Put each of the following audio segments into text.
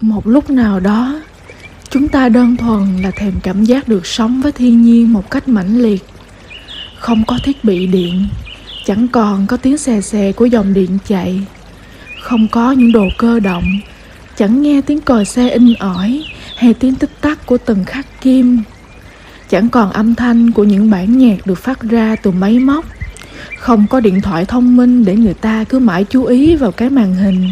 một lúc nào đó, chúng ta đơn thuần là thèm cảm giác được sống với thiên nhiên một cách mãnh liệt. Không có thiết bị điện, chẳng còn có tiếng xè xè của dòng điện chạy. Không có những đồ cơ động, chẳng nghe tiếng còi xe in ỏi hay tiếng tích tắc của từng khắc kim. Chẳng còn âm thanh của những bản nhạc được phát ra từ máy móc. Không có điện thoại thông minh để người ta cứ mãi chú ý vào cái màn hình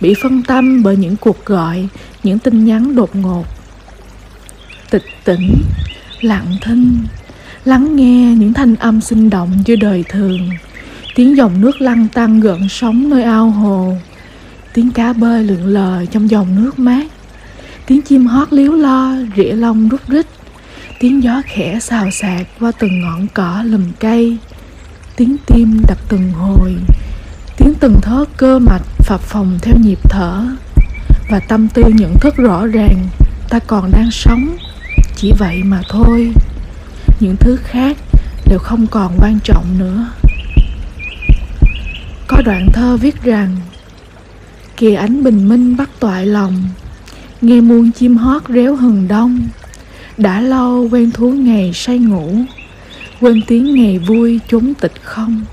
bị phân tâm bởi những cuộc gọi, những tin nhắn đột ngột. Tịch tỉnh, lặng thinh, lắng nghe những thanh âm sinh động giữa đời thường. Tiếng dòng nước lăn tăn gợn sóng nơi ao hồ. Tiếng cá bơi lượn lờ trong dòng nước mát. Tiếng chim hót líu lo, rỉa lông rút rít. Tiếng gió khẽ xào xạc qua từng ngọn cỏ lùm cây. Tiếng tim đập từng hồi. Tiếng từng thớ cơ mạch phập phồng theo nhịp thở và tâm tư nhận thức rõ ràng, ta còn đang sống. Chỉ vậy mà thôi. Những thứ khác đều không còn quan trọng nữa. Có đoạn thơ viết rằng kìa ánh bình minh bắt toại lòng, nghe muôn chim hót réo hừng đông. Đã lâu quen thú ngày say ngủ, quên tiếng ngày vui chốn tịch không.